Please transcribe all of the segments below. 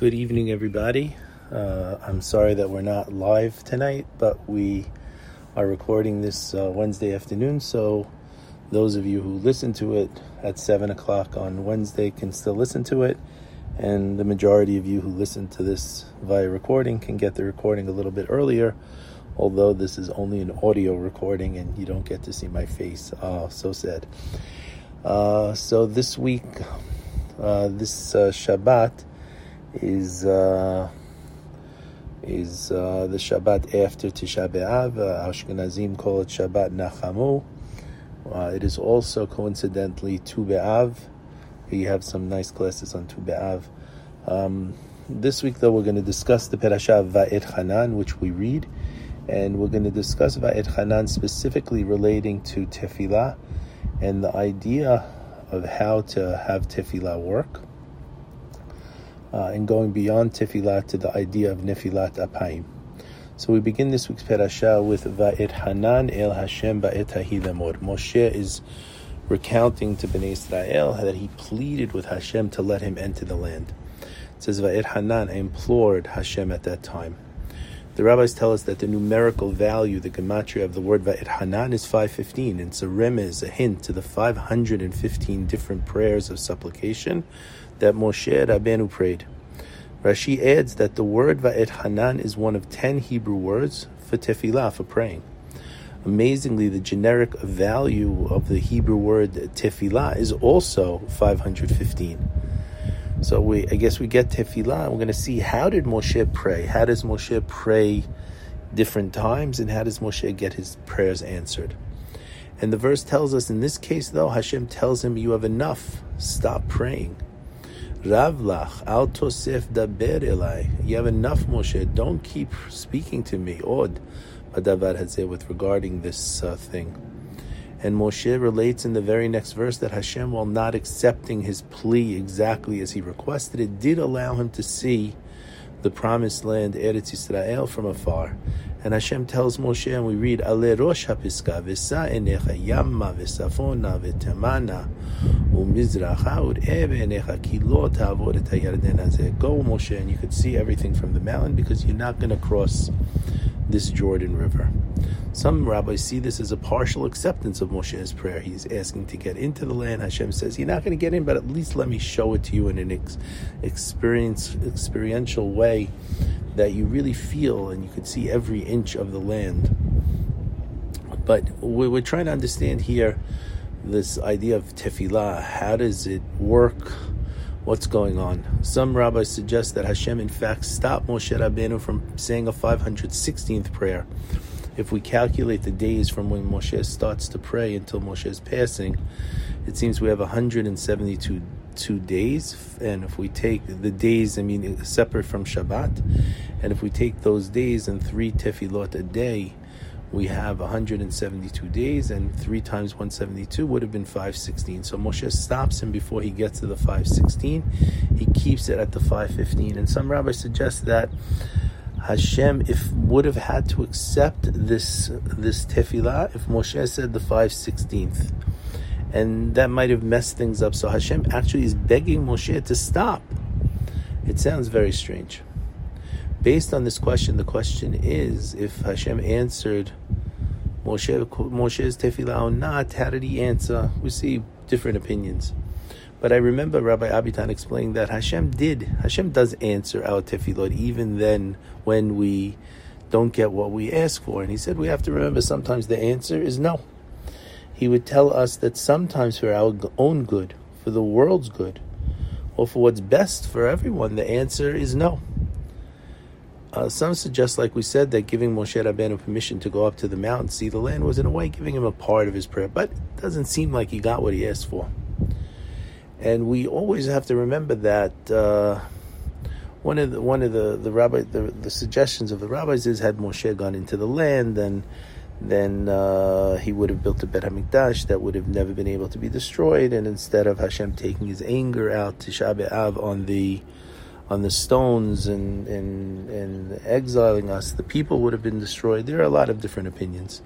Good evening, everybody. Uh, I'm sorry that we're not live tonight, but we are recording this uh, Wednesday afternoon, so those of you who listen to it at 7 o'clock on Wednesday can still listen to it, and the majority of you who listen to this via recording can get the recording a little bit earlier, although this is only an audio recording and you don't get to see my face. Oh, so sad. Uh, so this week, uh, this uh, Shabbat, is uh, is uh, the Shabbat after Tisha B'av. Uh, Ashkenazim call it Shabbat Nachamu. Uh, it is also coincidentally Tu B'av. We have some nice classes on Tu B'av. Um, this week, though, we're going to discuss the Perashah Va'et Hanan, which we read, and we're going to discuss Va'et Hanan specifically relating to Tefillah and the idea of how to have Tefillah work uh, and going beyond tefillah to the idea of nefilat apayim. So we begin this week's parasha with Va'et Hanan el Hashem Ba'et Hahilamor. Moshe is recounting to Bnei Israel that he pleaded with Hashem to let him enter the land. It says Va'et Hanan, I implored Hashem at that time. The rabbis tell us that the numerical value, the gematria of the word Va'et Hanan is 515. and a is a hint to the 515 different prayers of supplication that Moshe Rabbeinu prayed. Rashi adds that the word Va'et Hanan is one of ten Hebrew words for tefillah, for praying. Amazingly, the generic value of the Hebrew word tefillah is also 515. So we, I guess we get tefillah. We're going to see how did Moshe pray? How does Moshe pray different times, and how does Moshe get his prayers answered? And the verse tells us in this case, though, Hashem tells him, "You have enough. Stop praying." Ravlach, al tosef daber elai. You have enough, Moshe. Don't keep speaking to me. Od, Badavar Hazeh, with regarding this uh, thing. And Moshe relates in the very next verse that Hashem, while not accepting his plea exactly as he requested it, did allow him to see the promised land, Eretz Yisrael, from afar. And Hashem tells Moshe, and we read, Ale rosh hapiska, v'sa enecha yamma, v'safona, v'temana, u'mizracha, u'r'eve enecha, ki lo ta'avod Go, Moshe, and you could see everything from the mountain, because you're not going to cross this Jordan River. Some rabbis see this as a partial acceptance of Moshe's prayer. He's asking to get into the land. Hashem says, You're not going to get in, but at least let me show it to you in an ex- experience, experiential way that you really feel and you can see every inch of the land. But we're trying to understand here this idea of tefillah. How does it work? What's going on. Some rabbis suggest that Hashem, in fact, stopped Moshe Rabbeinu from saying a 516th prayer. If we calculate the days from when Moshe starts to pray until Moshe's passing, it seems we have 172 two days. And if we take the days, I mean, separate from Shabbat, and if we take those days and three tefillot a day, we have 172 days, and 3 times 172 would have been 516. So Moshe stops him before he gets to the 516. He keeps it at the 515. And some rabbis suggest that Hashem, if would have had to accept this this tefillah, if Moshe said the 516th, and that might have messed things up. So Hashem actually is begging Moshe to stop. It sounds very strange based on this question, the question is if Hashem answered Moshe, Moshe's tefillah or not, how did he answer? We see different opinions. But I remember Rabbi Abitan explaining that Hashem did, Hashem does answer our tefillot even then when we don't get what we ask for. And he said we have to remember sometimes the answer is no. He would tell us that sometimes for our own good, for the world's good, or for what's best for everyone, the answer is no. Uh, some suggest, like we said, that giving Moshe Rabbeinu permission to go up to the mountain, see the land, was in a way giving him a part of his prayer, but it doesn't seem like he got what he asked for. And we always have to remember that uh, one of the one of the the rabbi the, the suggestions of the rabbis is had Moshe gone into the land, then then uh, he would have built a Bet Hamikdash that would have never been able to be destroyed, and instead of Hashem taking his anger out to Shabbat on the on the stones and, and, and exiling us, the people would have been destroyed. There are a lot of different opinions.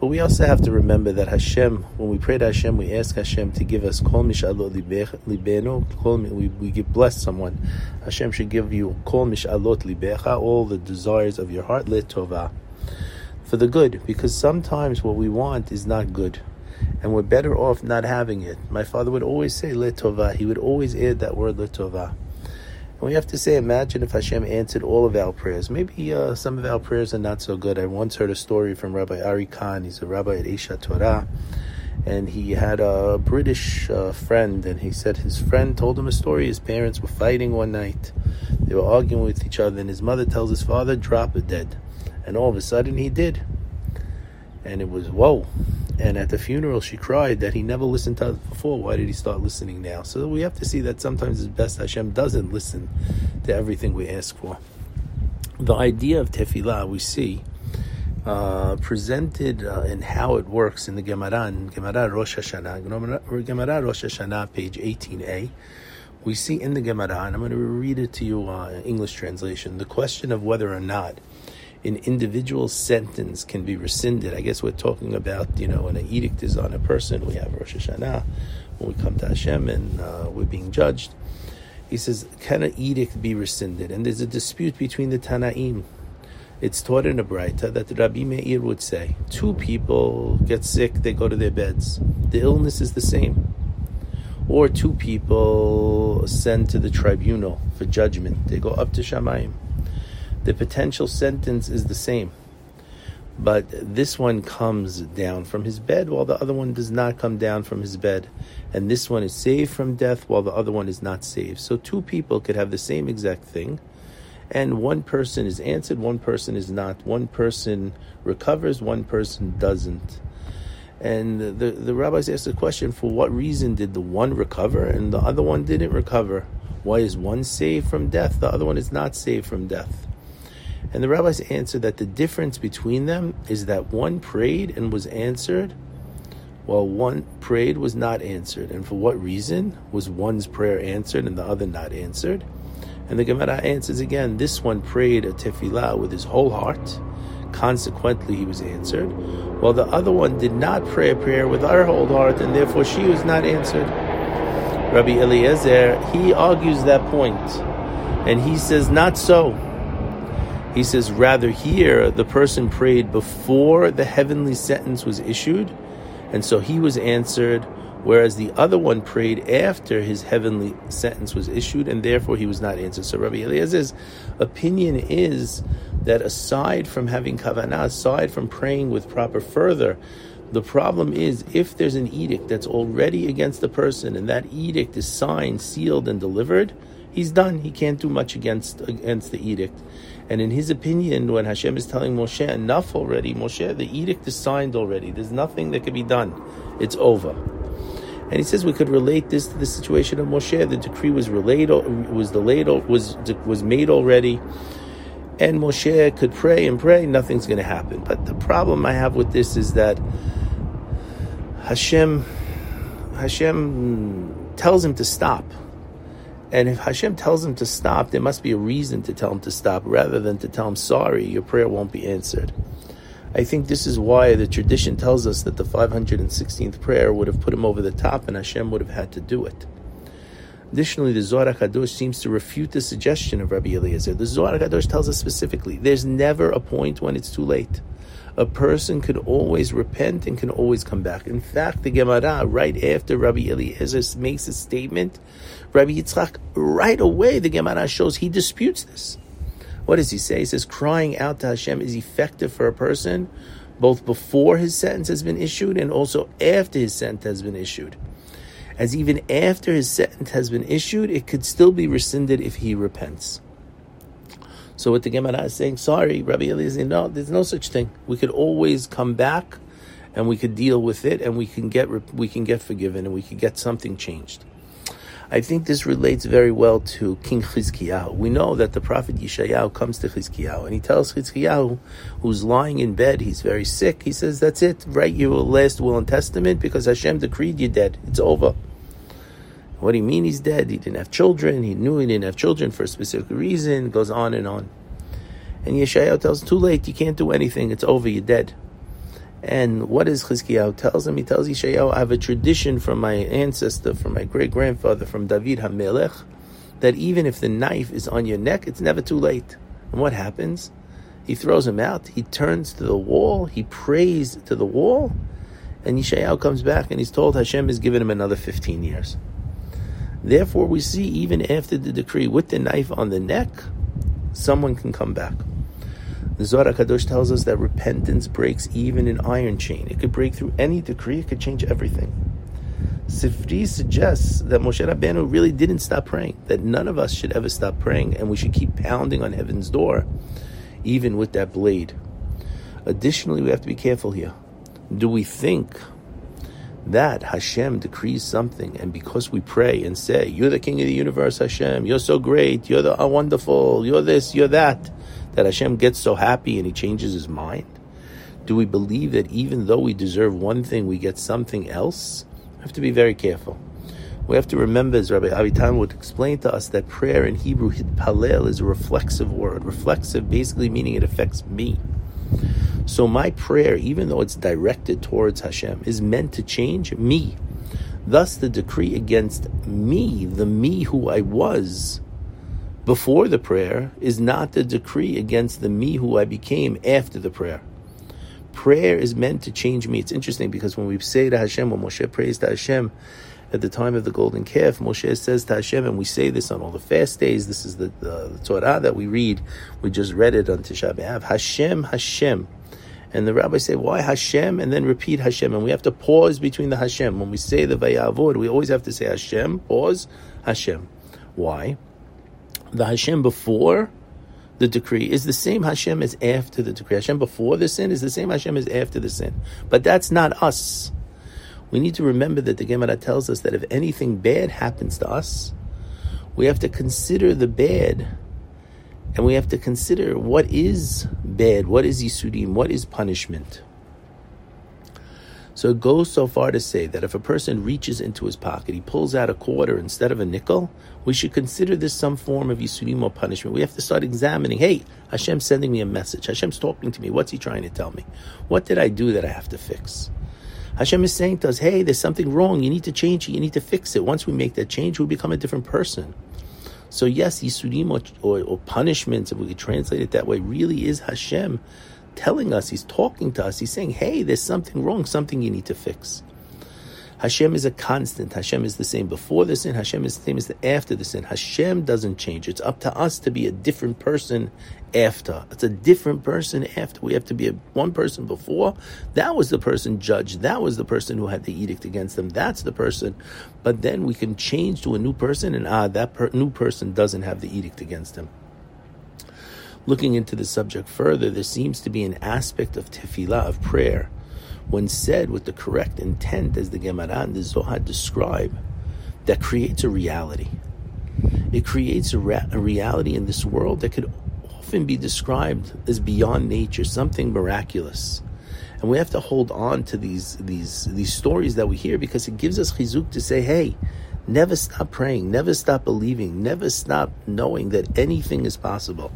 But we also have to remember that Hashem, when we pray to Hashem, we ask Hashem to give us kol mishalot libeno. We we give bless someone. Hashem should give you kol mishalot libecha, all the desires of your heart, letova, for the good. Because sometimes what we want is not good, and we're better off not having it. My father would always say letova. He would always add that word letova. And we have to say, imagine if Hashem answered all of our prayers. Maybe uh, some of our prayers are not so good. I once heard a story from Rabbi Ari Kahn. He's a rabbi at Aish Torah. And he had a British uh, friend, and he said his friend told him a story. His parents were fighting one night. They were arguing with each other, and his mother tells his father, drop it dead. And all of a sudden, he did. And it was, whoa. And at the funeral, she cried that he never listened to us before. Why did he start listening now? So we have to see that sometimes it's best Hashem doesn't listen to everything we ask for. The idea of tefillah we see uh, presented uh, in how it works in the Gemara, in Gemara Rosh Hashanah, Gemara Rosh Hashanah, page 18a. We see in the Gemara, and I'm going to read it to you uh, English translation, the question of whether or not an individual sentence can be rescinded. I guess we're talking about, you know, when an edict is on a person, we have Rosh Hashanah, when we come to Hashem and uh, we're being judged. He says, can an edict be rescinded? And there's a dispute between the Tanaim. It's taught in a Braita that Rabbi Meir would say, two people get sick, they go to their beds. The illness is the same. Or two people send to the tribunal for judgment. They go up to Shamayim the potential sentence is the same. But this one comes down from his bed while the other one does not come down from his bed. And this one is saved from death while the other one is not saved. So two people could have the same exact thing. And one person is answered, one person is not. One person recovers, one person doesn't. And the, the rabbis asked the question for what reason did the one recover and the other one didn't recover? Why is one saved from death? The other one is not saved from death. And the rabbis answered that the difference between them is that one prayed and was answered, while one prayed was not answered. And for what reason was one's prayer answered and the other not answered? And the Gemara answers again this one prayed a tefillah with his whole heart, consequently he was answered, while the other one did not pray a prayer with her whole heart, and therefore she was not answered. Rabbi Eliezer, he argues that point, and he says, not so. He says, rather here, the person prayed before the heavenly sentence was issued, and so he was answered, whereas the other one prayed after his heavenly sentence was issued, and therefore he was not answered. So Rabbi Eliezer's opinion is that aside from having kavanah, aside from praying with proper further, the problem is if there's an edict that's already against the person, and that edict is signed, sealed, and delivered, he's done. He can't do much against against the edict. And in his opinion, when Hashem is telling Moshe, enough already, Moshe, the edict is signed already. There's nothing that can be done. It's over. And he says we could relate this to the situation of Moshe. The decree was relayed, was delayed, was was made already, and Moshe could pray and pray. Nothing's going to happen. But the problem I have with this is that Hashem, Hashem tells him to stop. And if Hashem tells him to stop, there must be a reason to tell him to stop rather than to tell him, sorry, your prayer won't be answered. I think this is why the tradition tells us that the 516th prayer would have put him over the top and Hashem would have had to do it. Additionally, the Zohar HaKadosh seems to refute the suggestion of Rabbi Eliezer. The Zohar HaKadosh tells us specifically, there's never a point when it's too late a person could always repent and can always come back. In fact, the Gemara, right after Rabbi Eliezer makes a statement, Rabbi Yitzchak, right away, the Gemara shows he disputes this. What does he say? He says, crying out to Hashem is effective for a person both before his sentence has been issued and also after his sentence has been issued. As even after his sentence has been issued, it could still be rescinded if he repents. So what the Gemara is saying, sorry, Rabbi Eliezer, no, there's no such thing. We could always come back, and we could deal with it, and we can get we can get forgiven, and we could get something changed. I think this relates very well to King Chizkiyahu. We know that the prophet Yeshayahu comes to Chizkiyahu, and he tells Chizkiyahu, who's lying in bed, he's very sick. He says, "That's it. Write your last will and testament because Hashem decreed you're dead. It's over." What do you mean he's dead? He didn't have children. He knew he didn't have children for a specific reason. Goes on and on. And Yeshayahu tells, too late. You can't do anything. It's over. You're dead. And what is Chizkiyahu tells him? He tells Yeshayahu, I have a tradition from my ancestor, from my great grandfather, from David HaMelech, that even if the knife is on your neck, it's never too late. And what happens? He throws him out. He turns to the wall. He prays to the wall. And Yeshayahu comes back and he's told Hashem has given him another 15 years. Therefore, we see even after the decree with the knife on the neck, someone can come back. The Zohar Kadosh tells us that repentance breaks even an iron chain. It could break through any decree. It could change everything. Sifri suggests that Moshe Rabbeinu really didn't stop praying. That none of us should ever stop praying, and we should keep pounding on heaven's door, even with that blade. Additionally, we have to be careful here. Do we think that Hashem decrees something, and because we pray and say, "You're the King of the universe, Hashem. You're so great. You're the uh, wonderful. You're this. You're that," that Hashem gets so happy and He changes His mind? Do we believe that even though we deserve one thing, we get something else? We have to be very careful. We have to remember, as Rabbi Avitan would explain to us, that prayer in Hebrew, hitpalel, is a reflexive word. Reflexive basically meaning it affects me. So my prayer, even though it's directed towards Hashem, is meant to change me. Thus, the decree against me, the me who I was before the prayer, is not the decree against the me who I became after the prayer. Prayer is meant to change me. It's interesting because when we say to Hashem, when Moshe prays to Hashem, at the time of the golden calf, Moshe says to Hashem, and we say this on all the fast days. This is the, the, the Torah that we read. We just read it on Tisha B'av. Hashem, Hashem. And the rabbis say, why Hashem? And then repeat Hashem. And we have to pause between the Hashem. When we say the Vaya'avor, we always have to say Hashem, pause, Hashem. Why? The Hashem before the decree is the same Hashem as after the decree. Hashem before the sin is the same Hashem as after the sin. But that's not us. We need to remember that the Gemara tells us that if anything bad happens to us, we have to consider the bad and we have to consider what is bad, what is Yisurim, what is punishment. So it goes so far to say that if a person reaches into his pocket, he pulls out a quarter instead of a nickel, we should consider this some form of Yisurim or punishment. We have to start examining, hey, Hashem's sending me a message. Hashem's talking to me. What's he trying to tell me? What did I do that I have to fix? Hashem is saying to us, hey, there's something wrong. You need to change it. You need to fix it. Once we make that change, we become a different person. So yes, Yisurim or, or, or punishments, if we could translate it that way, really is Hashem telling us, He's talking to us, He's saying, hey, there's something wrong, something you need to fix. Hashem is a constant. Hashem is the same before the sin. Hashem is the same as the after the sin. Hashem doesn't change. It's up to us to be a different person after. It's a different person after. We have to be a, one person before. That was the person judged. That was the person who had the edict against them. That's the person. But then we can change to a new person, and ah, that per, new person doesn't have the edict against him. Looking into the subject further, there seems to be an aspect of tefillah, of prayer, when said with the correct intent, as the Gemara and the Zohar describe, that creates a reality. It creates a, ra- a reality in this world that could often be described as beyond nature, something miraculous. And we have to hold on to these these these stories that we hear because it gives us chizuk to say, hey, never stop praying, never stop believing, never stop knowing that anything is possible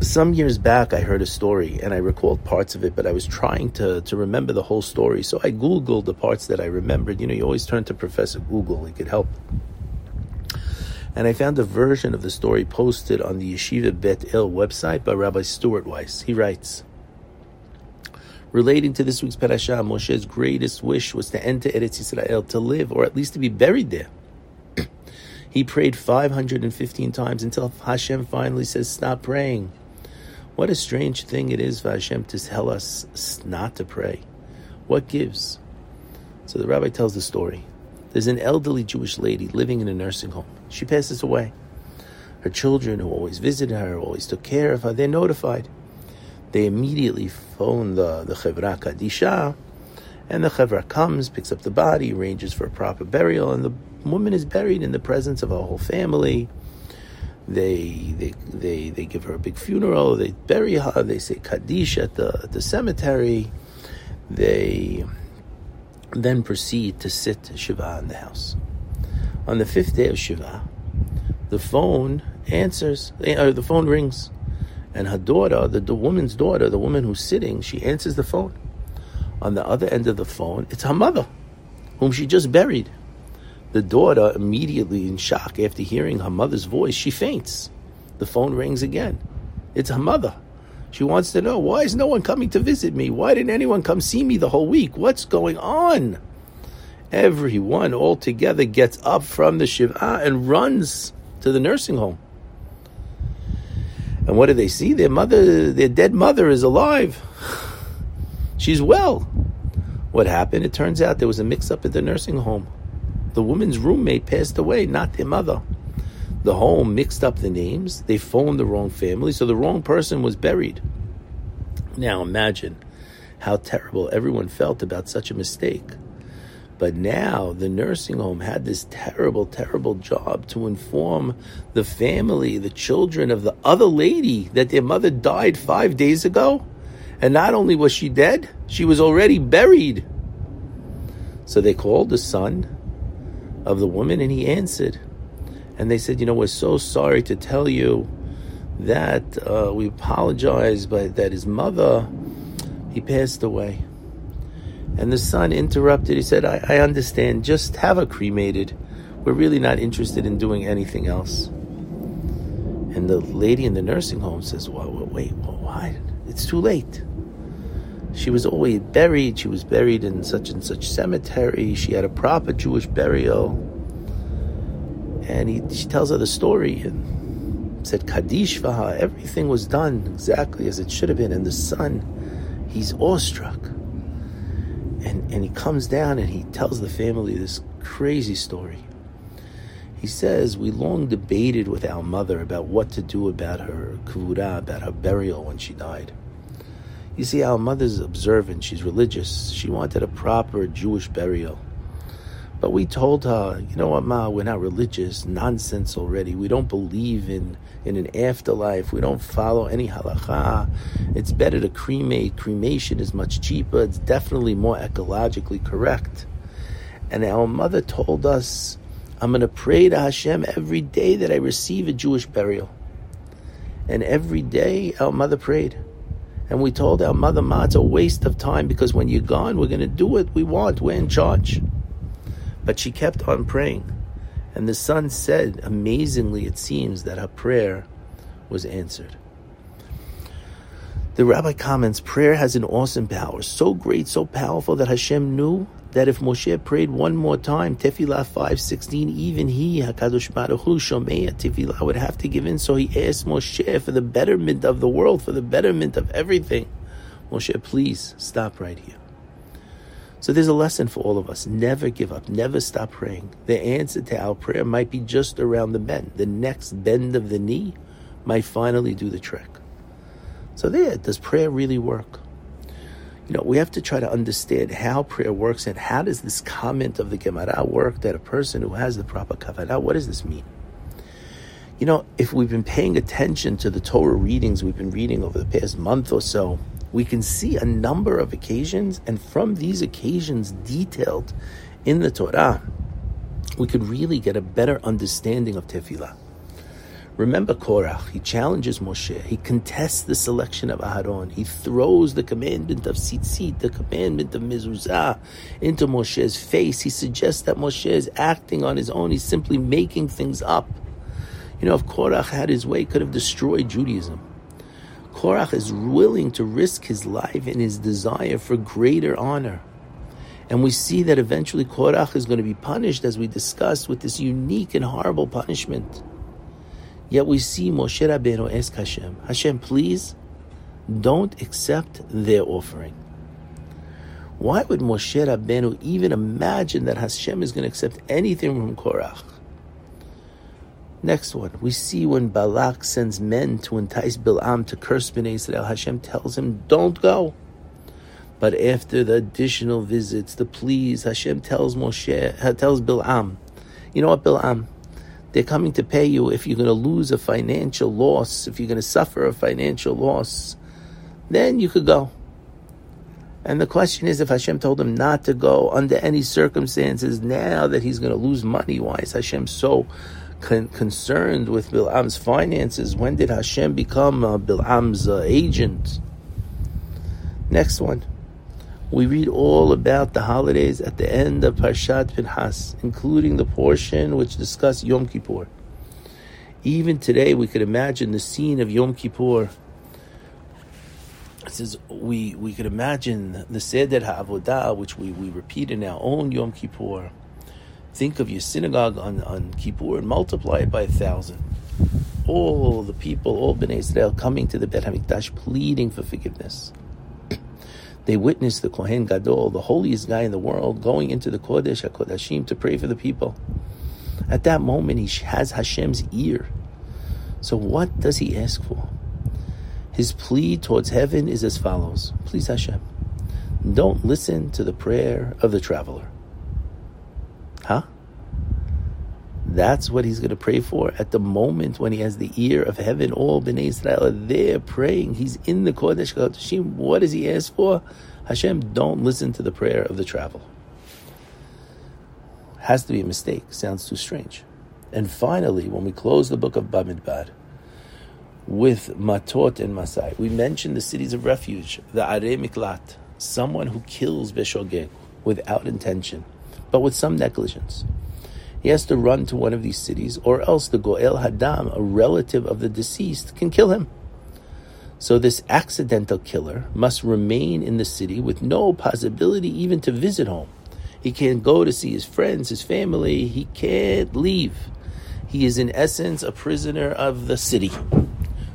some years back, I heard a story and I recalled parts of it, but I was trying to, to remember the whole story. So I Googled the parts that I remembered. You know, you always turn to Professor Google, he could help. And I found a version of the story posted on the Yeshiva Bet El website by Rabbi Stewart Weiss. He writes, Relating to this week's parasha, Moshe's greatest wish was to enter Eretz Yisrael, to live, or at least to be buried there. he prayed 515 times until Hashem finally says, Stop praying. What a strange thing it is for Hashem to tell us not to pray. What gives? So the rabbi tells the story. There's an elderly Jewish lady living in a nursing home. She passes away. Her children, who always visited her, always took care of her, they're notified. They immediately phone the, the Chevra Kadisha, and the Chevra comes, picks up the body, arranges for a proper burial, and the woman is buried in the presence of her whole family. They, they, they, they give her a big funeral. They bury her. They say Kaddish at the, at the cemetery. They then proceed to sit Shiva in the house. On the fifth day of Shiva, the phone answers, eh, or the phone rings, And her daughter, the, the woman's daughter, the woman who's sitting, she answers the phone. On the other end of the phone, it's her mother, whom she just buried. The daughter, immediately in shock after hearing her mother's voice, she faints. The phone rings again. It's her mother. She wants to know why is no one coming to visit me? Why didn't anyone come see me the whole week? What's going on? Everyone all together gets up from the Shiva and runs to the nursing home. And what do they see? Their mother, their dead mother is alive. She's well. What happened? It turns out there was a mix up at the nursing home. The woman's roommate passed away, not their mother. The home mixed up the names. They phoned the wrong family, so the wrong person was buried. Now imagine how terrible everyone felt about such a mistake. But now the nursing home had this terrible, terrible job to inform the family, the children of the other lady that their mother died five days ago. And not only was she dead, she was already buried. So they called the son of the woman and he answered. And they said, You know, we're so sorry to tell you that uh, we apologize, but that his mother, he passed away. And the son interrupted. He said, I, I understand. Just have her cremated. We're really not interested in doing anything else. And the lady in the nursing home says, well, wait, well, why? It's too late. She was always buried. She was buried in such and such cemetery. She had a proper Jewish burial. And he, she tells her the story and said, Kaddish Vaha, everything was done exactly as it should have been. And the son, he's awestruck and, and he comes down and he tells the family this crazy story. He says, We long debated with our mother about what to do about her kavura, about her burial when she died. You see, our mother's observant, she's religious. She wanted a proper Jewish burial. But we told her, you know what, Ma, we're not religious. Nonsense already. We don't believe in, in an afterlife. We don't follow any halacha. It's better to cremate. Cremation is much cheaper. It's definitely more ecologically correct. And our mother told us, I'm going to pray to Hashem every day that I receive a Jewish burial. And every day our mother prayed. And we told our mother, Ma, it's a waste of time because when you're gone, we're going to do what we want. We're in charge. But she kept on praying. And the son said, amazingly, it seems that her prayer was answered. The rabbi comments, prayer has an awesome power, so great, so powerful that Hashem knew that if Moshe prayed one more time, Tefillah 5.16, even he, HaKadosh Baruch Hu, Shomea Tefillah, would have to give in. So he asked Moshe for the betterment of the world, for the betterment of everything. Moshe, please stop right here. So there's a lesson for all of us. Never give up. Never stop praying. The answer to our prayer might be just around the bend. The next bend of the knee might finally do the trick. So there, does prayer really work? You know, we have to try to understand how prayer works and how does this comment of the Gemara work that a person who has the proper kavanah, what does this mean? You know, if we've been paying attention to the Torah readings we've been reading over the past month or so, we can see a number of occasions, and from these occasions detailed in the Torah, we could really get a better understanding of tefillah. Remember Korach, he challenges Moshe, he contests the selection of Aharon, he throws the commandment of tzitzit, the commandment of mezuzah, into Moshe's face. He suggests that Moshe is acting on his own, he's simply making things up. You know, if Korach had his way, could have destroyed Judaism. Korach is willing to risk his life in his desire for greater honor. And we see that eventually Korach is going to be punished, as we discussed, with this unique and horrible punishment. Yet we see Moshe Rabbeinu ask Hashem, Hashem, please don't accept their offering. Why would Moshe Rabbeinu even imagine that Hashem is going to accept anything from Korach? Next one, we see when Balak sends men to entice Bilam to curse Bnei Israel, Hashem tells him, don't go. But after the additional visits, the pleas, Hashem tells Moshe, tells Bilam, you know what, Bilam? They're coming to pay you if you're going to lose a financial loss, if you're going to suffer a financial loss, then you could go. And the question is if Hashem told him not to go under any circumstances now that he's going to lose money, why is Hashem so con- concerned with Bilam's finances. When did Hashem become uh, Bilam's uh, agent? Next one. We read all about the holidays at the end of Parshat Pinhas, including the portion which discuss Yom Kippur. Even today, we could imagine the scene of Yom Kippur. It says we we could imagine the Seder HaAvodah, which we, we repeat in our own Yom Kippur. Think of your synagogue on, on Kippur and multiply it by a thousand. All the people, all Bnei Israel coming to the Bet HaMikdash pleading for forgiveness. They witnessed the Kohen Gadol, the holiest guy in the world, going into the Kodesh HaKodashim to pray for the people. At that moment, he has Hashem's ear. So, what does he ask for? His plea towards heaven is as follows Please, Hashem, don't listen to the prayer of the traveler. That's what he's going to pray for at the moment when he has the ear of heaven. All Bnei Israel are there praying. He's in the Kodesh Kodashim. What does he ask for? Hashem, don't listen to the prayer of the traveler. Has to be a mistake. Sounds too strange. And finally, when we close the book of Bamidbar with Matot and Masai, we mention the cities of refuge, the Are Miklat, someone who kills Beshogeg without intention, but with some negligence. He has to run to one of these cities, or else the Goel Hadam, a relative of the deceased, can kill him. So this accidental killer must remain in the city with no possibility even to visit home. He can't go to see his friends, his family. He can't leave. He is, in essence, a prisoner of the city.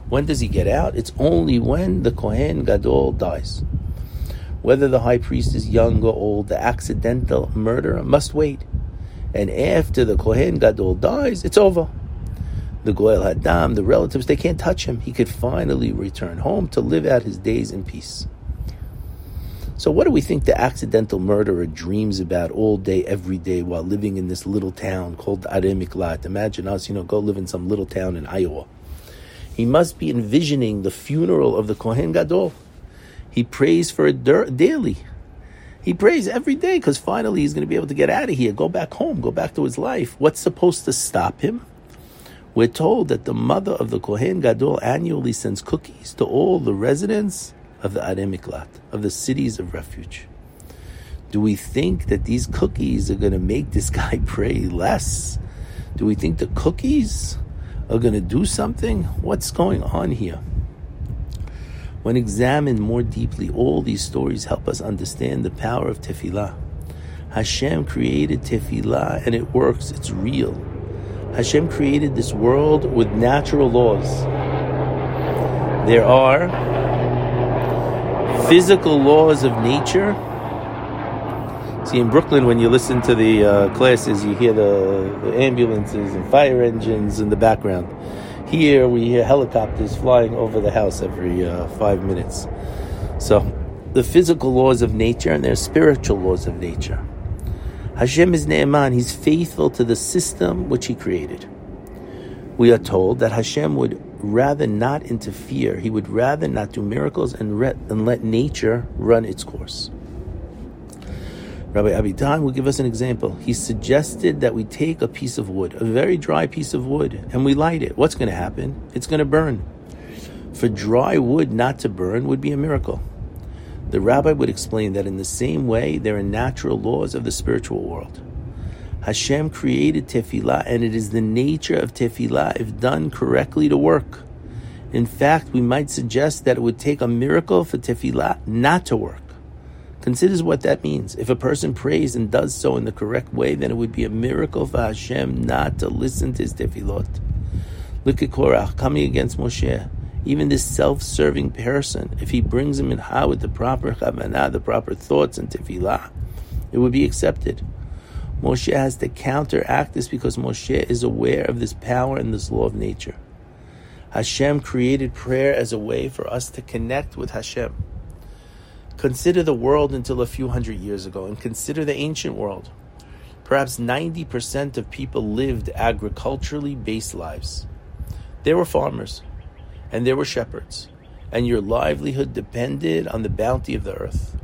When does he get out? It's only when the Kohen Gadol dies. Whether the high priest is young or old, the accidental murderer must wait. And after the Kohen Gadol dies, it's over. The Goel Hadam, the relatives, they can't touch him. He could finally return home to live out his days in peace. So, what do we think the accidental murderer dreams about all day, every day, while living in this little town called Are Miklat? Imagine us, you know, go live in some little town in Iowa. He must be envisioning the funeral of the Kohen Gadol. He prays for it daily. He prays every day because finally he's going to be able to get out of here, go back home, go back to his life. What's supposed to stop him? We're told that the mother of the Kohen Gadol annually sends cookies to all the residents of the Are Miklat, of the cities of refuge. Do we think that these cookies are going to make this guy pray less? Do we think the cookies are going to do something? What's going on here? When examined more deeply, all these stories help us understand the power of tefillah. Hashem created tefillah and it works, it's real. Hashem created this world with natural laws. There are physical laws of nature. See, in Brooklyn, when you listen to the uh, classes, you hear the, the, ambulances and fire engines in the background. Here, we hear helicopters flying over the house every uh, five minutes. So, the physical laws of nature and their spiritual laws of nature. Hashem is Ne'eman, He's faithful to the system which He created. We are told that Hashem would rather not interfere. He would rather not do miracles and, re- and let nature run its course. Rabbi Abitan will give us an example. He suggested that we take a piece of wood, a very dry piece of wood, and we light it. What's going to happen? It's going to burn. For dry wood not to burn would be a miracle. The rabbi would explain that in the same way, there are natural laws of the spiritual world. Hashem created tefillah, and it is the nature of tefillah, if done correctly, to work. In fact, we might suggest that it would take a miracle for tefillah not to work. Consider what that means. If a person prays and does so in the correct way, then it would be a miracle for Hashem not to listen to his tefillot. Look at Korach coming against Moshe. Even this self-serving person, if he brings him in ha with the proper kavanah, the proper thoughts and tefillah, it would be accepted. Moshe has to counteract this because Moshe is aware of this power and this law of nature. Hashem created prayer as a way for us to connect with Hashem. Consider the world until a few hundred years ago and consider the ancient world. Perhaps 90% of people lived agriculturally based lives. They were farmers and they were shepherds, and your livelihood depended on the bounty of the earth.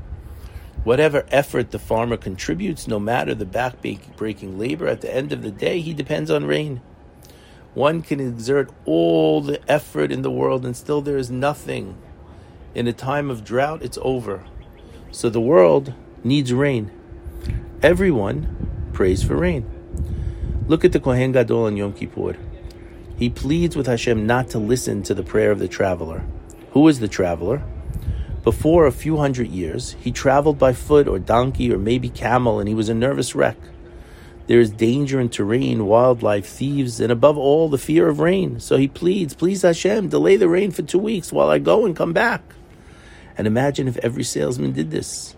Whatever effort the farmer contributes, no matter the back-breaking labor, at the end of the day, he depends on rain. One can exert all the effort in the world and still there is nothing. In a time of drought, it's over. So the world needs rain. Everyone prays for rain. Look at the Kohen Gadol on Yom Kippur. He pleads with Hashem not to listen to the prayer of the traveler. Who is the traveler? Before a few hundred years, he traveled by foot or donkey or maybe camel, and he was a nervous wreck. There is danger in terrain, wildlife, thieves, and above all, the fear of rain. So he pleads, Please Hashem, delay the rain for two weeks while I go and come back. And imagine if every salesman did this.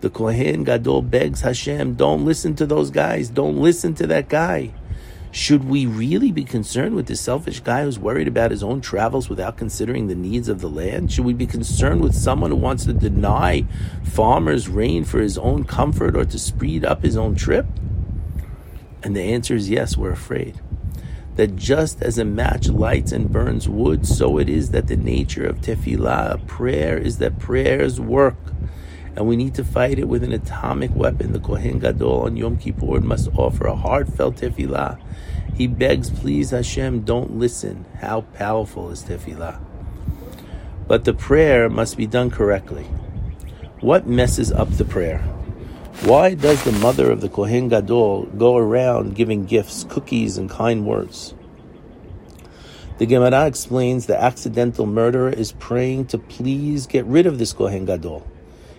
The Kohen Gadol begs Hashem, don't listen to those guys. Don't listen to that guy. Should we really be concerned with this selfish guy who's worried about his own travels without considering the needs of the land? Should we be concerned with someone who wants to deny farmers rain for his own comfort or to speed up his own trip? And the answer is yes, we're afraid. That just as a match lights and burns wood, so it is that the nature of tefillah, prayer, is that prayers work and we need to fight it with an atomic weapon. The Kohen Gadol on Yom Kippur must offer a heartfelt tefillah. He begs, please Hashem, don't listen. How powerful is tefillah? But the prayer must be done correctly. What messes up the prayer? Why does the mother of the Kohen Gadol go around giving gifts, cookies, and kind words? The Gemara explains the accidental murderer is praying to please get rid of this Kohen Gadol.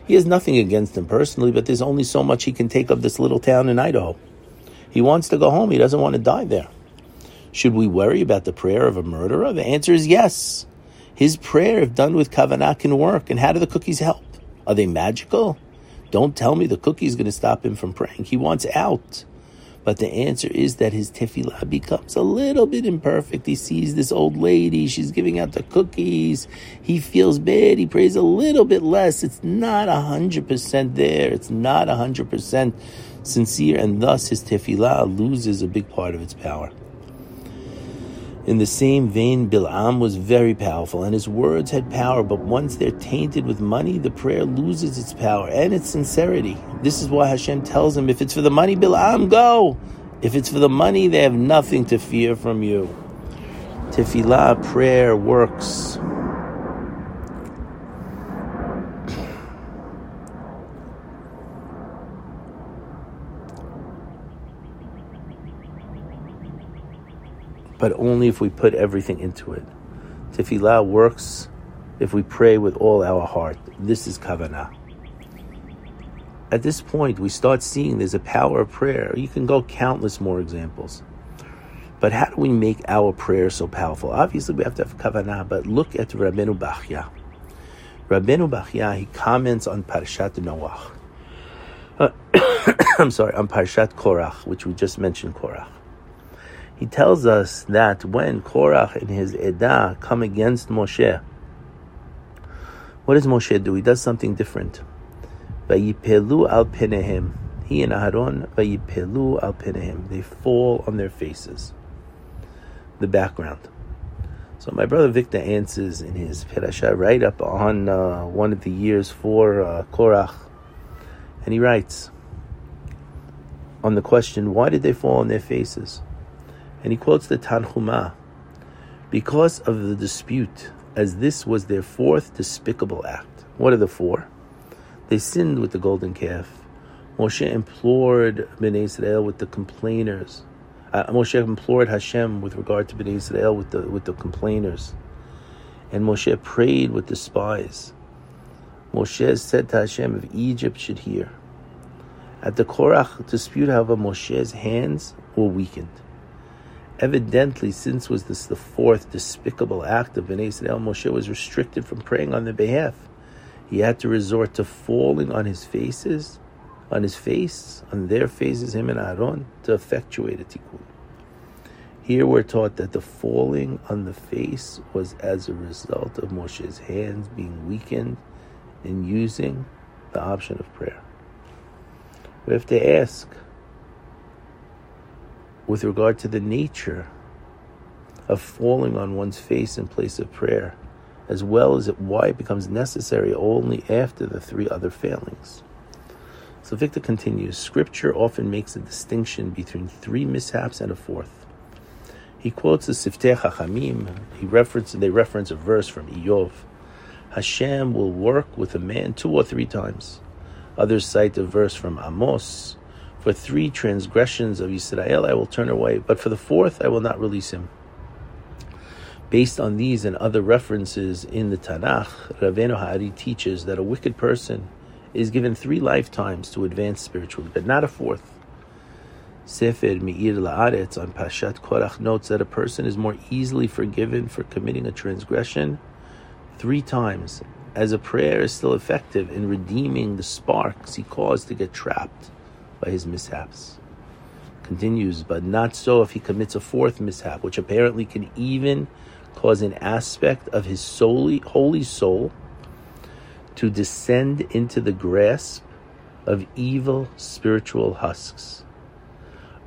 He has nothing against him personally, but there's only so much he can take of this little town in Idaho. He wants to go home. He doesn't want to die there. Should we worry about the prayer of a murderer? The answer is yes. His prayer, if done with kavanah, can work. And how do the cookies help? Are they magical? Don't tell me the cookie is going to stop him from praying. He wants out. But the answer is that his tefillah becomes a little bit imperfect. He sees this old lady, she's giving out the cookies. He feels bad. He prays a little bit less. It's not 100% there. It's not 100% sincere. And thus his tefillah loses a big part of its power. In the same vein, Bil'am was very powerful, and his words had power, but once they're tainted with money, the prayer loses its power and its sincerity. This is why Hashem tells him, if it's for the money, Bil'am, go! If it's for the money, they have nothing to fear from you. Tefillah, prayer, works. But only if we put everything into it. Tefillah works if we pray with all our heart. This is kavanah. At this point, we start seeing there's a power of prayer. You can go countless more examples. But how do we make our prayer so powerful? Obviously, we have to have kavanah, but look at Rabbeinu Bachya. Rabbeinu Bachya, he comments on Parshat Noach. Uh, I'm sorry, on Parshat Korach, which we just mentioned Korach he tells us that when Korach and his Edah come against Moshe, what does Moshe do? He does something different. Vayipelu al penehim. He and Aaron, vayipelu al penehim. They fall on their faces. The background. So my brother Victor answers in his Perashah right up on uh, one of the years for uh, Korach. And he writes on the question, why did they fall on their faces? And he quotes the Tanhuma because of the dispute, as this was their fourth despicable act. What are the four? They sinned with the golden calf. Moshe implored Bnei Israel with the complainers. Uh, Moshe implored Hashem with regard to Bnei Israel with the with the complainers, and Moshe prayed with the spies. Moshe said to Hashem, "If Egypt should hear." At the Korach dispute, however, Moshe's hands were weakened. Evidently, since was this the fourth despicable act of Bnei Israel, Moshe was restricted from praying on their behalf. He had to resort to falling on his faces, on his face, on their faces, him and Aaron, to effectuate a tikkun. Here we're taught that the falling on the face was as a result of Moshe's hands being weakened in using the option of prayer. We have to ask, with regard to the nature of falling on one's face in place of prayer, as well as why it becomes necessary only after the three other failings. So Victor continues Scripture often makes a distinction between three mishaps and a fourth. He quotes the Siftei Chachamim. He reference, they reference a verse from Iyov. Hashem will work with a man two or three times. Others cite a verse from Amos. For three transgressions of Israel I will turn away, but for the fourth I will not release him. Based on these and other references in the Tanakh, Ravenu Hari teaches that a wicked person is given three lifetimes to advance spiritually, but not a fourth. Sefer Meir La'aretz on Pashat Korach notes that a person is more easily forgiven for committing a transgression three times, as a prayer is still effective in redeeming the sparks he caused to get trapped by his mishaps. Continues, but not so if he commits a fourth mishap, which apparently can even cause an aspect of his solely, holy soul to descend into the grasp of evil spiritual husks.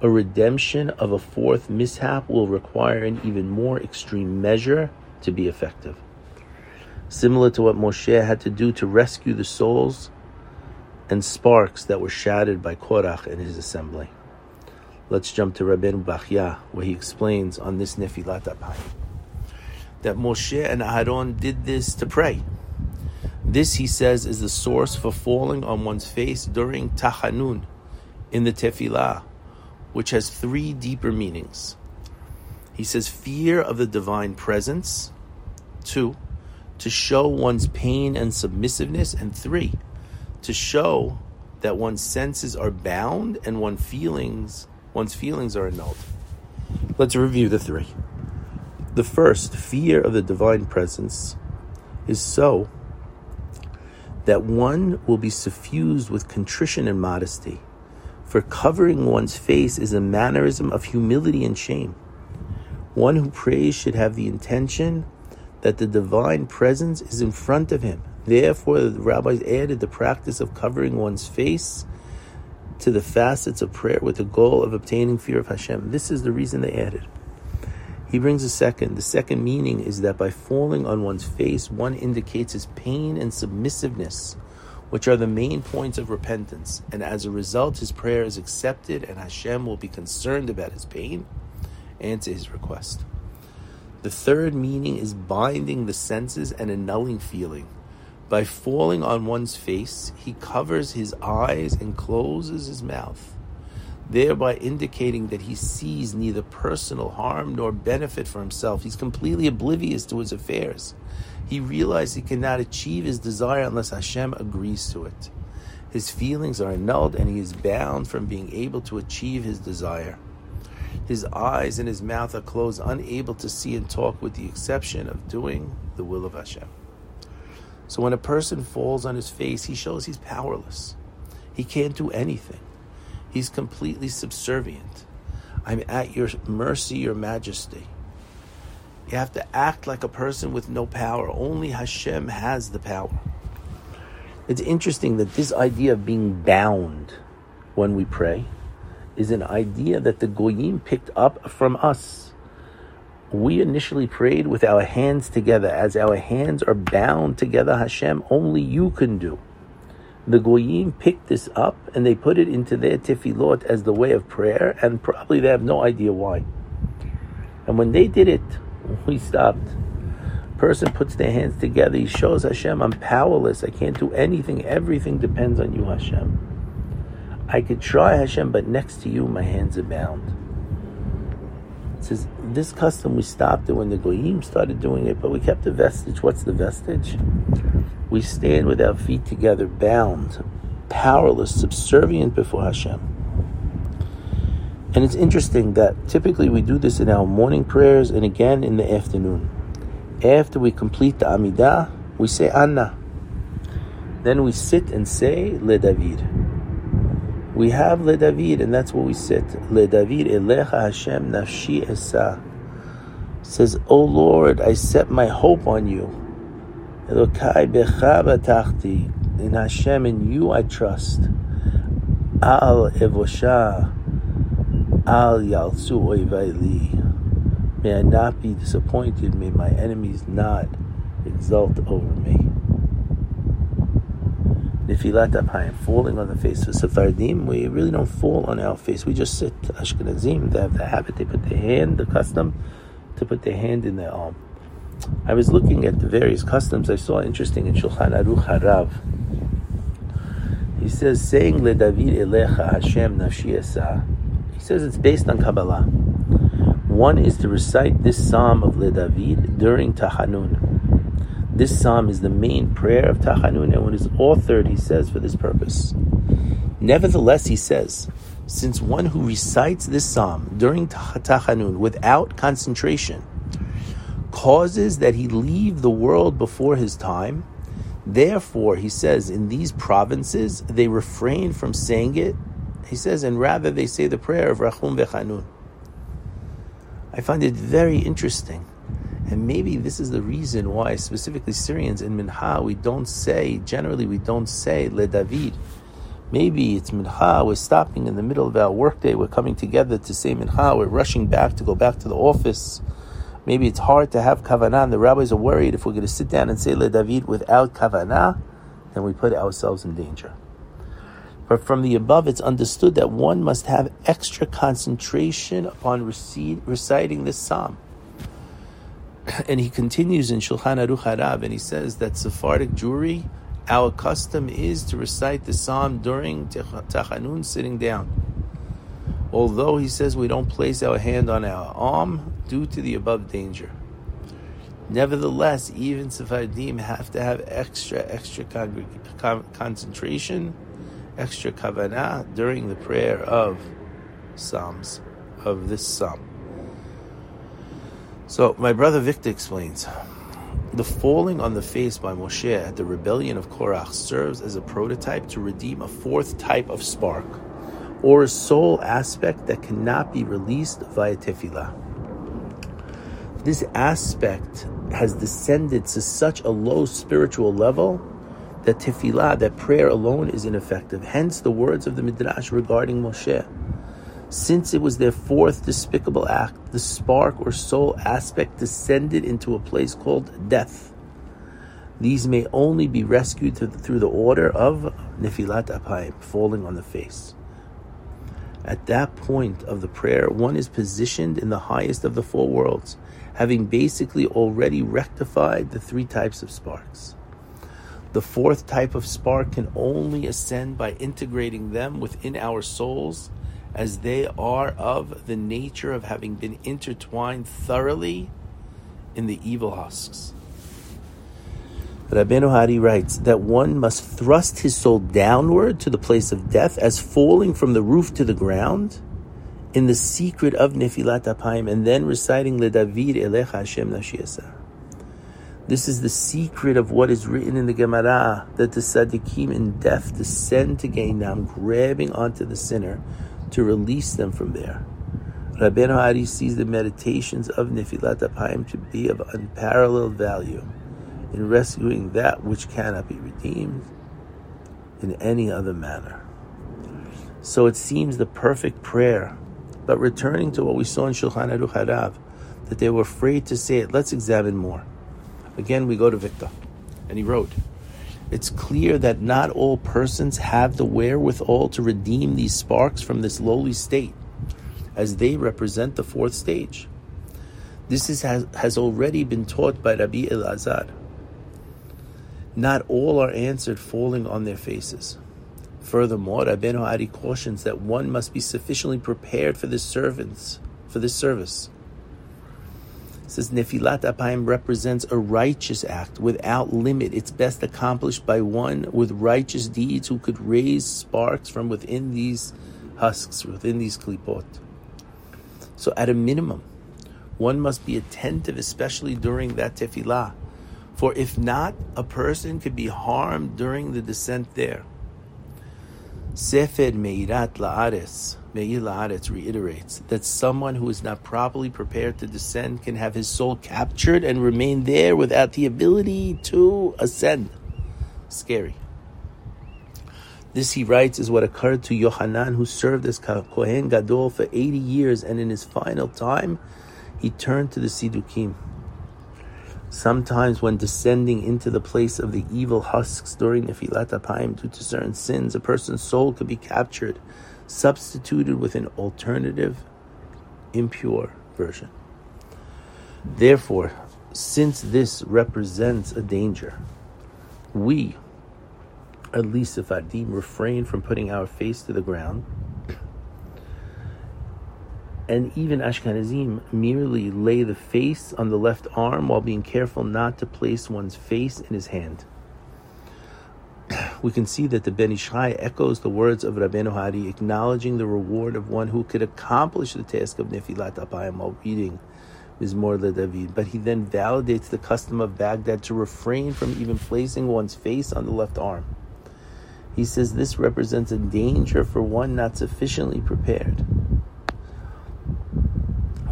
A redemption of a fourth mishap will require an even more extreme measure to be effective. Similar to what Moshe had to do to rescue the souls and sparks that were shattered by Korach and his assembly. Let's jump to Rabbeinu Bachya, where he explains on this Nefilat Apayim that Moshe and Aaron did this to pray. This, he says, is the source for falling on one's face during Tachanun in the Tefillah, which has three deeper meanings. He says, fear of the divine presence, two, to show one's pain and submissiveness, and three, to show that one's senses are bound and one feelings one's feelings are annulled. Let's review the three. The first, fear of the divine presence, is so that one will be suffused with contrition and modesty. For covering one's face is a mannerism of humility and shame. One who prays should have the intention that the divine presence is in front of him. Therefore, the rabbis added the practice of covering one's face to the facets of prayer with the goal of obtaining fear of Hashem. This is the reason they added. He brings a second. The second meaning is that by falling on one's face, one indicates his pain and submissiveness, which are the main points of repentance. And as a result, his prayer is accepted, and Hashem will be concerned about his pain and to his request. The third meaning is binding the senses and annulling feeling. By falling on one's face, he covers his eyes and closes his mouth thereby indicating that he sees neither personal harm nor benefit for himself. He's completely oblivious to his affairs. He realizes he cannot achieve his desire unless Hashem agrees to it. His feelings are annulled and he is bound from being able to achieve his desire. His eyes and his mouth are closed, unable to see and talk, with the exception of doing the will of Hashem. So when a person falls on his face, he shows he's powerless. He can't do anything. He's completely subservient. I'm at your mercy, your majesty. You have to act like a person with no power. Only Hashem has the power. It's interesting that this idea of being bound when we pray is an idea that the Goyim picked up from us. We initially prayed with our hands together. As our hands are bound together, Hashem, only you can do the Goyim picked this up and they put it into their tefillot as the way of prayer, and probably they have no idea why. And when they did it, we stopped. Person puts their hands together, he shows Hashem, I'm powerless, I can't do anything, everything depends on you, Hashem. I could try Hashem, but next to you, my hands are bound. It says, this custom we stopped it when the Goyim started doing it, but we kept the vestige. What's the vestige? we stand with our feet together, bound, powerless, subservient before Hashem. And it's interesting that typically we do this in our morning prayers and again in the afternoon. After we complete the Amidah, we say Anna. Then we sit and say Le David. We have Le David, and that's where we sit. Le David Elecha Hashem Nafshi Esa. Says, O Lord, I set my hope on you. Elokai becha batachti. In Hashem, in you I trust. Al evosha. Al yalsu oivai May I not be disappointed. May my enemies not exult over me. Nefilat apayim, falling on the face. For Sephardim, we really don't fall on our face. We just sit. Ashkenazim, they have the habit, they put their hand, the custom, to put their hand in their arm. I was looking at the various customs I saw interesting in Shulchan Aruch Harav. He says, saying Le David Elecha Hashem Nafshi He says it's based on Kabbalah. One is to recite this psalm of Le David during Tachanun. This psalm is the main prayer of Tachanun, and when it's authored, he says, for this purpose. Nevertheless, he says, since one who recites this psalm during Tachanun without concentration causes that he leave the world before his time, therefore, he says, in these provinces, they refrain from saying it. He says, and rather they say the prayer of Rachum Vechanun. I find it very interesting and maybe this is the reason why, specifically Syrians in Minha, we don't say, generally, we don't say Le David. Maybe it's Minha, we're stopping in the middle of our workday, we're coming together to say Minha, we're rushing back to go back to the office. Maybe it's hard to have Kavanah, and the rabbis are worried if we're going to sit down and say Le David without Kavanah, then we put ourselves in danger. But from the above, it's understood that one must have extra concentration upon reciting this psalm. and he continues in Shulchan Aruch Harav, and he says that Sephardic Jewry, our custom is to recite the psalm during Tachanun sitting down. Although he says we don't place our hand on our arm due to the above danger. Nevertheless, even Sephardim have to have extra, extra con- concentration, extra kavanah during the prayer of psalms, of this psalm. So, my brother Victor explains the falling on the face by Moshe at the rebellion of Korach serves as a prototype to redeem a fourth type of spark, or a soul aspect that cannot be released via tefillah. This aspect has descended to such a low spiritual level that tefillah, that prayer alone, is ineffective. Hence the words of the Midrash regarding Moshe. Since it was their fourth despicable act, the spark or soul aspect descended into a place called death. These may only be rescued through the order of Nefilat Apayim, falling on the face. At that point of the prayer, one is positioned in the highest of the four worlds, having basically already rectified the three types of sparks. The fourth type of spark can only ascend by integrating them within our souls as they are of the nature of having been intertwined thoroughly in the evil husks. Rabbeinu HaAri writes that one must thrust his soul downward to the place of death as falling from the roof to the ground in the secret of Nefilat Apayim and then reciting Le David Elecha Hashem Nafshi Esa. This is the secret of what is written in the Gemara that the Tzadikim in death descend to Gehinnom, grabbing onto the sinner to release them from there. Rabbeinu HaAri sees the meditations of Nefilat Apayim to be of unparalleled value in rescuing that which cannot be redeemed in any other manner. So it seems the perfect prayer. But returning to what we saw in Shulchan Aruch Harav, that they were afraid to say it. Let's examine more. Again, we go to Victor, and he wrote it's clear that not all persons have the wherewithal to redeem these sparks from this lowly state, as they represent the fourth stage. This is, has, has already been taught by Rabbi Elazar. Not all are answered falling on their faces. Furthermore, Rabbeinu HaAri cautions that one must be sufficiently prepared for this servants, for this service says Nefilat Apayim represents a righteous act without limit. It's best accomplished by one with righteous deeds who could raise sparks from within these husks, within these klipot. So, at a minimum, one must be attentive, especially during that tefillah. For if not, a person could be harmed during the descent there. Sefer Meirat La'ares Meir La'aretz reiterates that someone who is not properly prepared to descend can have his soul captured and remain there without the ability to ascend. Scary. This, he writes, is what occurred to Yohanan, who served as Kohen Gadol for 80 years, and in his final time, he turned to the Sidukim. Sometimes, when descending into the place of the evil husks during Nefilat Apayim due to certain sins, a person's soul could be captured, substituted with an alternative, impure version. Therefore, since this represents a danger, we, at least Sephardim, refrain from putting our face to the ground and even Ashkenazim merely lay the face on the left arm while being careful not to place one's face in his hand. We can see that the Ben Ish Chai echoes the words of Rabbeinu HaAri, acknowledging the reward of one who could accomplish the task of Nefilat Apayim while reading Mizmor LeDavid. But he then validates the custom of Baghdad to refrain from even placing one's face on the left arm. He says this represents a danger for one not sufficiently prepared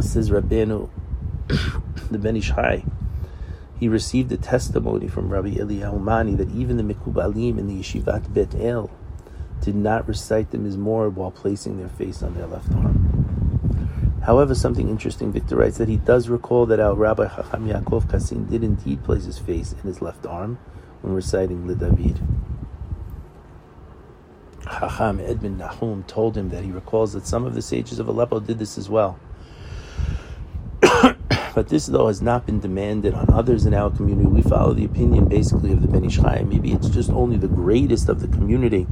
says Rabbeinu, the Ben Ish he received a testimony from Rabbi Eliyahu Mani that even the Mikubalim in the Yeshivat Bet El did not recite the Mizmor while placing their face on their left arm. However, something interesting, Victor writes that he does recall that our Rabbi Chacham Yaakov Kassin did indeed place his face in his left arm when reciting Le David. Chacham Edmund Nahum told him that he recalls that some of the sages of Aleppo did this as well. But this, though, has not been demanded on others in our community. We follow the opinion, basically, of the Ben Ish Chai. Maybe it's just only the greatest of the community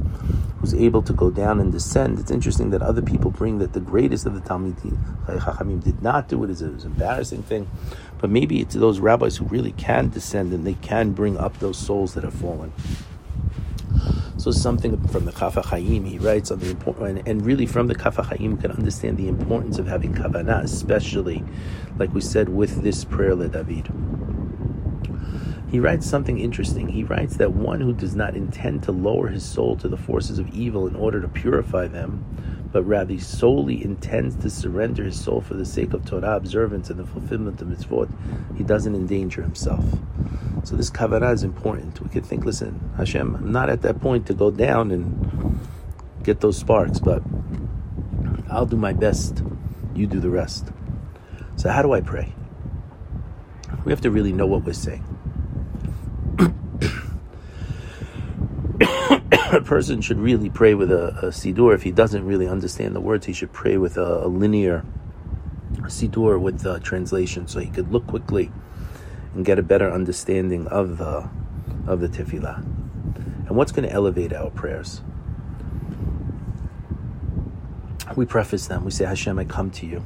who's able to go down and descend. It's interesting that other people bring that the greatest of the Talmidim Chachamim did not do it. It's an embarrassing thing. But maybe it's those rabbis who really can descend and they can bring up those souls that have fallen. So something from the Chaf HaChaim, he writes on the important, and really from the Chaf HaChaim can understand the importance of having kavanah, especially, like we said, with this prayer le David. He writes something interesting. He writes that one who does not intend to lower his soul to the forces of evil in order to purify them, but rather solely intends to surrender his soul for the sake of Torah observance and the fulfillment of mitzvot, he doesn't endanger himself. So this kavanah is important. We could think, listen, Hashem, I'm not at that point to go down and get those sparks, but I'll do my best. You do the rest. So how do I pray? We have to really know what we're saying. A person should really pray with a, a siddur. If he doesn't really understand the words, he should pray with a, a linear siddur with translation, so he could look quickly and get a better understanding of the of the tefillah. And what's going to elevate our prayers? We preface them. We say, Hashem, I come to you.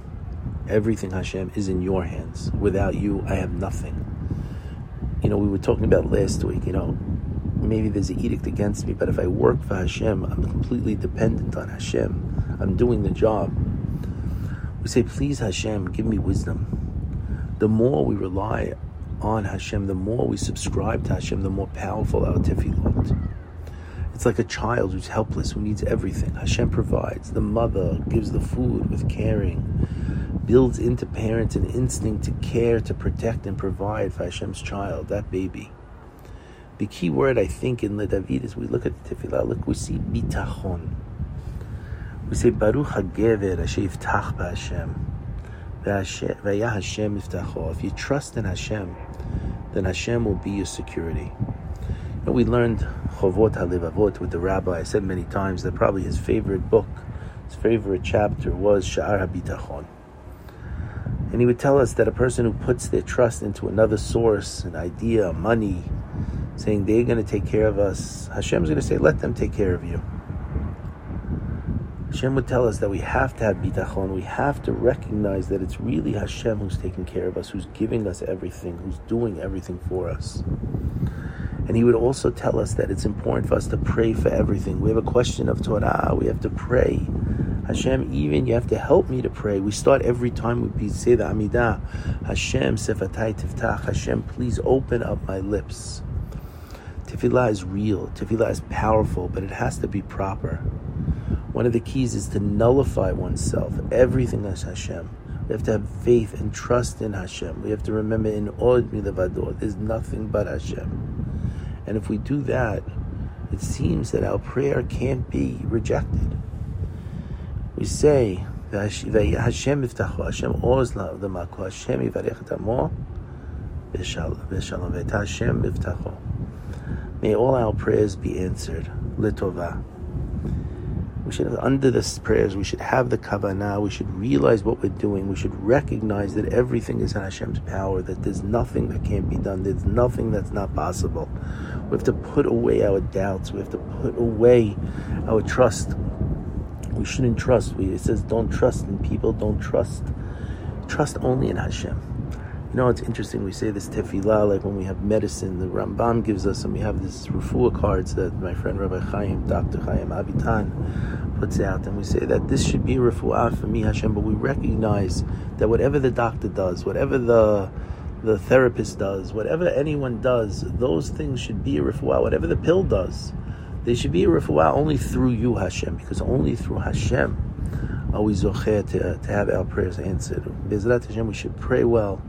Everything, Hashem, is in your hands. Without you, I have nothing. You know, we were talking about last week, you know, maybe there's an edict against me, but if I work for Hashem, I'm completely dependent on Hashem. I'm doing the job. We say, please, Hashem, give me wisdom. The more we rely on Hashem, the more we subscribe to Hashem, the more powerful our tefillot. It's like a child who's helpless, who needs everything. Hashem provides. The mother gives the food with caring, builds into parents an instinct to care, to protect, and provide for Hashem's child, that baby. The key word, I think, in Le David is we look at the tefillah, look, we see bitachon. We say, Baruch HaGever Asher Yiftach B'Hashem. If you trust in Hashem, then Hashem will be your security. And we learned Chovot HaLevavot with the rabbi. I said many times that probably his favorite book, his favorite chapter was Sha'ar HaBitachon. And he would tell us that a person who puts their trust into another source, an idea, money, saying they're going to take care of us, Hashem's going to say, let them take care of you. Hashem would tell us that we have to have bitachon. We have to recognize that it's really Hashem who's taking care of us, who's giving us everything, who's doing everything for us. And he would also tell us that it's important for us to pray for everything. We have a question of Torah. We have to pray. Hashem, even you have to help me to pray. We start every time we say the Amidah. Hashem, Sefatai Tiftach. Hashem, please open up my lips. Tefillah is real. Tefillah is powerful, but it has to be proper. One of the keys is to nullify oneself. Everything is Hashem. We have to have faith and trust in Hashem. We have to remember in Od Milavador, there's nothing but Hashem. And if we do that, it seems that our prayer can't be rejected. We say, Hashem iftachu, Hashem oz the Hashem yivarech May all our prayers be answered. Litova. We should under this prayers, we should have the kavanah. We should realize what we're doing. We should recognize that everything is in Hashem's power. That there's nothing that can't be done. There's nothing that's not possible. We have to put away our doubts. We have to put away our trust. We shouldn't trust. We, it says, don't trust in people. Don't trust. Trust only in Hashem. You know, it's interesting. We say this tefillah like when we have medicine. The Rambam gives us, and we have this refuah cards that my friend Rabbi Chaim, Dr. Chaim Abitan, puts out, and we say that this should be a refuah for me, Hashem. But we recognize that whatever the doctor does, whatever the the therapist does, whatever anyone does, those things should be a refuah. Whatever the pill does, they should be a refuah only through you, Hashem, because only through Hashem are we zocher to, to have our prayers answered. Bezrat Hashem, we should pray well.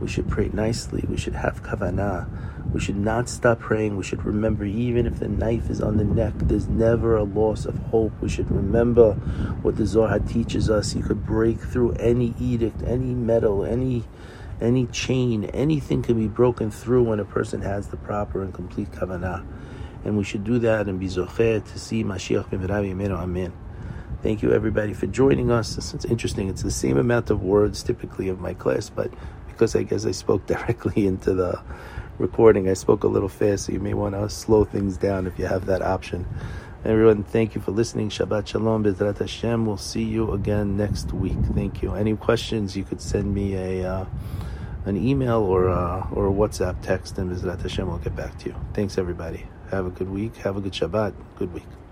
We should pray nicely. We should have kavanah. We should not stop praying. We should remember, even if the knife is on the neck, there's never a loss of hope. We should remember what the Zohar teaches us. You could break through any edict, any metal, any any chain, anything can be broken through when a person has the proper and complete kavanah. And we should do that and be zocher to see Mashiach ben Amen. Thank you everybody for joining us. It's interesting. It's the same amount of words typically of my class, but because I guess I spoke directly into the recording. I spoke a little fast, so you may want to slow things down if you have that option. Everyone, thank you for listening. Shabbat Shalom, Bezrat Hashem. We'll see you again next week. Thank you. Any questions, you could send me a uh, an email or uh, or a WhatsApp text, and Bezrat Hashem will get back to you. Thanks, everybody. Have a good week. Have a good Shabbat. Good week.